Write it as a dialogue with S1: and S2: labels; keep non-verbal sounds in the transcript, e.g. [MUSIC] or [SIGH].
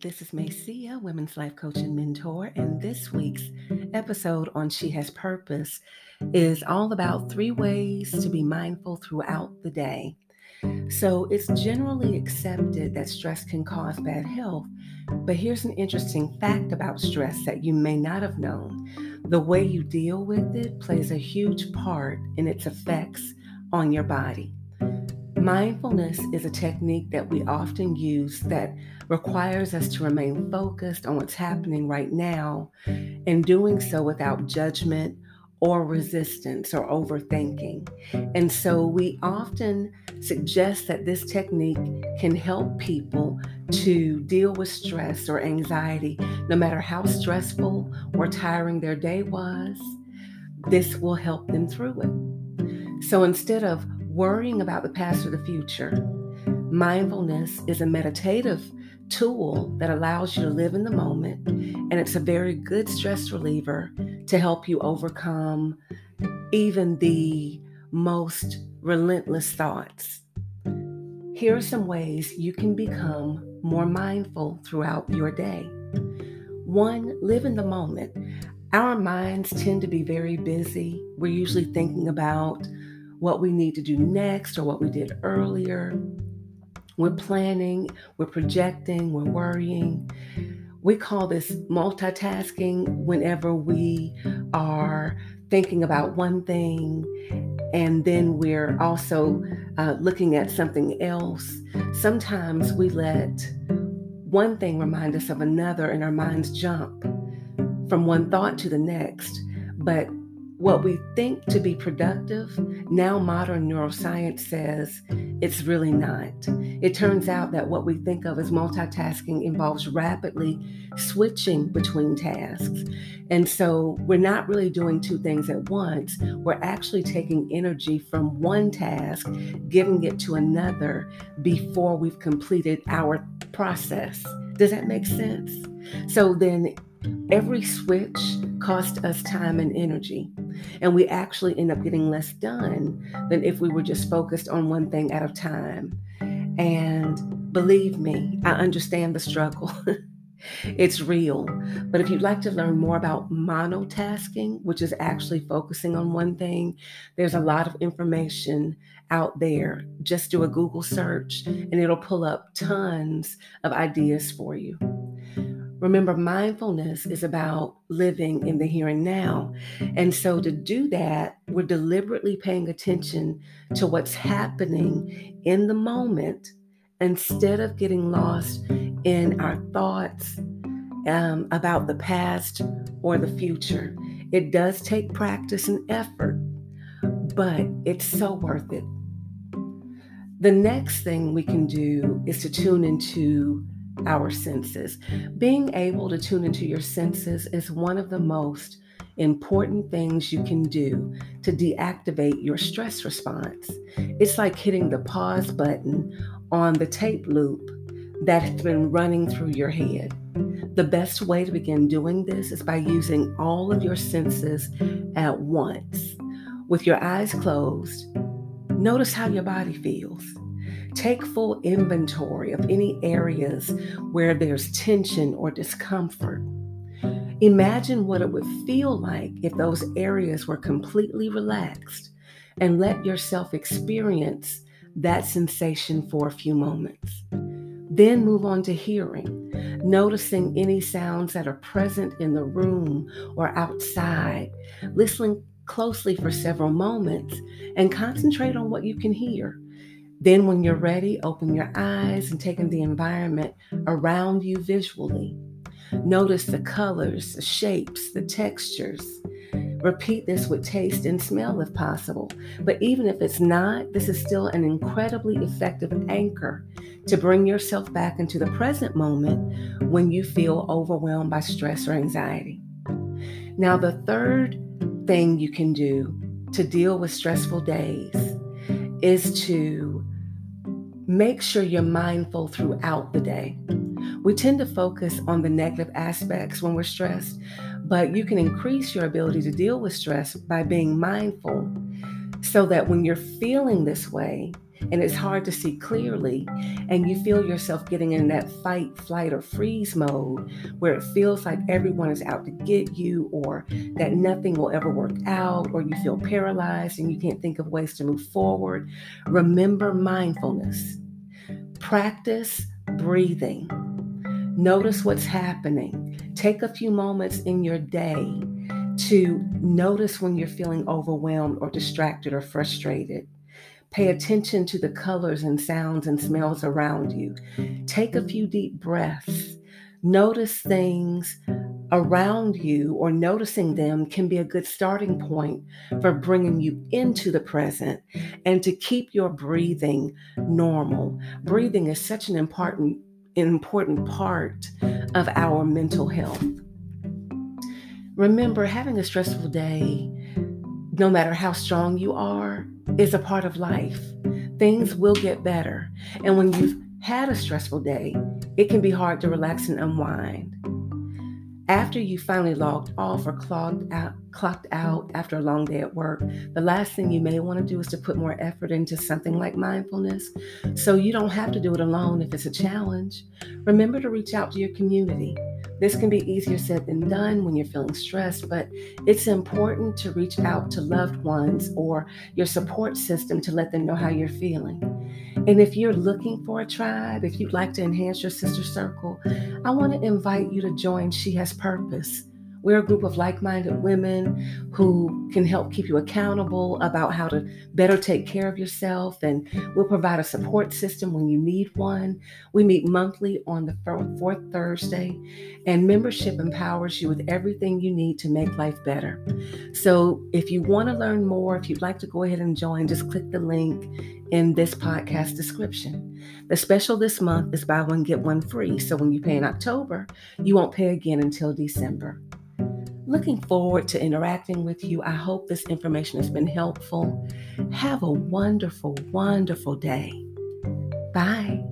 S1: this is Maycia, Women's Life Coach and Mentor, and this week's episode on She Has Purpose is all about three ways to be mindful throughout the day. So, it's generally accepted that stress can cause bad health, but here's an interesting fact about stress that you may not have known. The way you deal with it plays a huge part in its effects on your body. Mindfulness is a technique that we often use that requires us to remain focused on what's happening right now and doing so without judgment or resistance or overthinking. And so we often suggest that this technique can help people to deal with stress or anxiety, no matter how stressful or tiring their day was. This will help them through it. So instead of worrying about the past or the future. Mindfulness is a meditative tool that allows you to live in the moment, and it's a very good stress reliever to help you overcome even the most relentless thoughts. Here are some ways you can become more mindful throughout your day. One, live in the moment. Our minds tend to be very busy. We're usually thinking about what we need to do next or what we did earlier. We're planning, we're projecting, we're worrying. We call this multitasking whenever we are thinking about one thing and then we're also uh, looking at something else. Sometimes we let one thing remind us of another and our minds jump from one thought to the next. But what we think to be productive, now modern neuroscience says it's really not. It turns out that what we think of as multitasking involves rapidly switching between tasks. And so we're not really doing two things at once. We're actually taking energy from one task, giving it to another before we've completed our process. Does that make sense? So then every switch costs us time and energy. And we actually end up getting less done than if we were just focused on one thing at a time. And believe me, I understand the struggle. [LAUGHS] it's real. But if you'd like to learn more about monotasking, which is actually focusing on one thing, there's a lot of information out there. Just do a Google search and it'll pull up tons of ideas for you. Remember, mindfulness is about living in the here and now. And so, to do that, we're deliberately paying attention to what's happening in the moment instead of getting lost in our thoughts um, about the past or the future. It does take practice and effort, but it's so worth it. The next thing we can do is to tune into our senses. Being able to tune into your senses is one of the most important things you can do to deactivate your stress response. It's like hitting the pause button on the tape loop that has been running through your head. The best way to begin doing this is by using all of your senses at once. With your eyes closed, notice how your body feels. Take full inventory of any areas where there's tension or discomfort. Imagine what it would feel like if those areas were completely relaxed and let yourself experience that sensation for a few moments. Then move on to hearing, noticing any sounds that are present in the room or outside, listening closely for several moments, and concentrate on what you can hear. Then, when you're ready, open your eyes and take in the environment around you visually. Notice the colors, the shapes, the textures. Repeat this with taste and smell if possible. But even if it's not, this is still an incredibly effective anchor to bring yourself back into the present moment when you feel overwhelmed by stress or anxiety. Now, the third thing you can do to deal with stressful days is to make sure you're mindful throughout the day. We tend to focus on the negative aspects when we're stressed, but you can increase your ability to deal with stress by being mindful so that when you're feeling this way, and it's hard to see clearly, and you feel yourself getting in that fight, flight, or freeze mode where it feels like everyone is out to get you, or that nothing will ever work out, or you feel paralyzed and you can't think of ways to move forward, remember mindfulness. Practice breathing. Notice what's happening. Take a few moments in your day to notice when you're feeling overwhelmed or distracted or frustrated. Pay mm-hmm. attention to the colors and sounds and mm-hmm. smells around you. Take a few deep breaths. Notice things around you or noticing them can be a good starting point for bringing you into the present and to keep your breathing normal. Breathing is such an important important part of our mental health. Remember, having a stressful day, no matter how strong you are, is a part of life. Things will get better. And when you've had a stressful day, it can be hard to relax and unwind. After you finally logged off or clocked out, clocked out after a long day at work, the last thing you may want to do is to put more effort into something like mindfulness. So you don't have to do it alone if it's a challenge. Remember to reach out to your community. This can be easier said than done when you're feeling stressed, but it's important to reach out to loved ones or your support system to let them know how you're feeling. And if you're looking for a tribe, if you'd like to enhance your sister circle, I want to invite you to join She Has Purpose. We're a group of like minded women who can help keep you accountable about how to better take care of yourself, and we'll provide a support system when you need one. We meet monthly on the fourth Thursday, and membership empowers you with everything you need to make life better. So, if you want to learn more, if you'd like to go ahead and join, just click the link in this podcast description. The special this month is buy one, get one free. So, when you pay in October, you won't pay again until December. Looking forward to interacting with you. I hope this information has been helpful. Have a wonderful, wonderful day. Bye.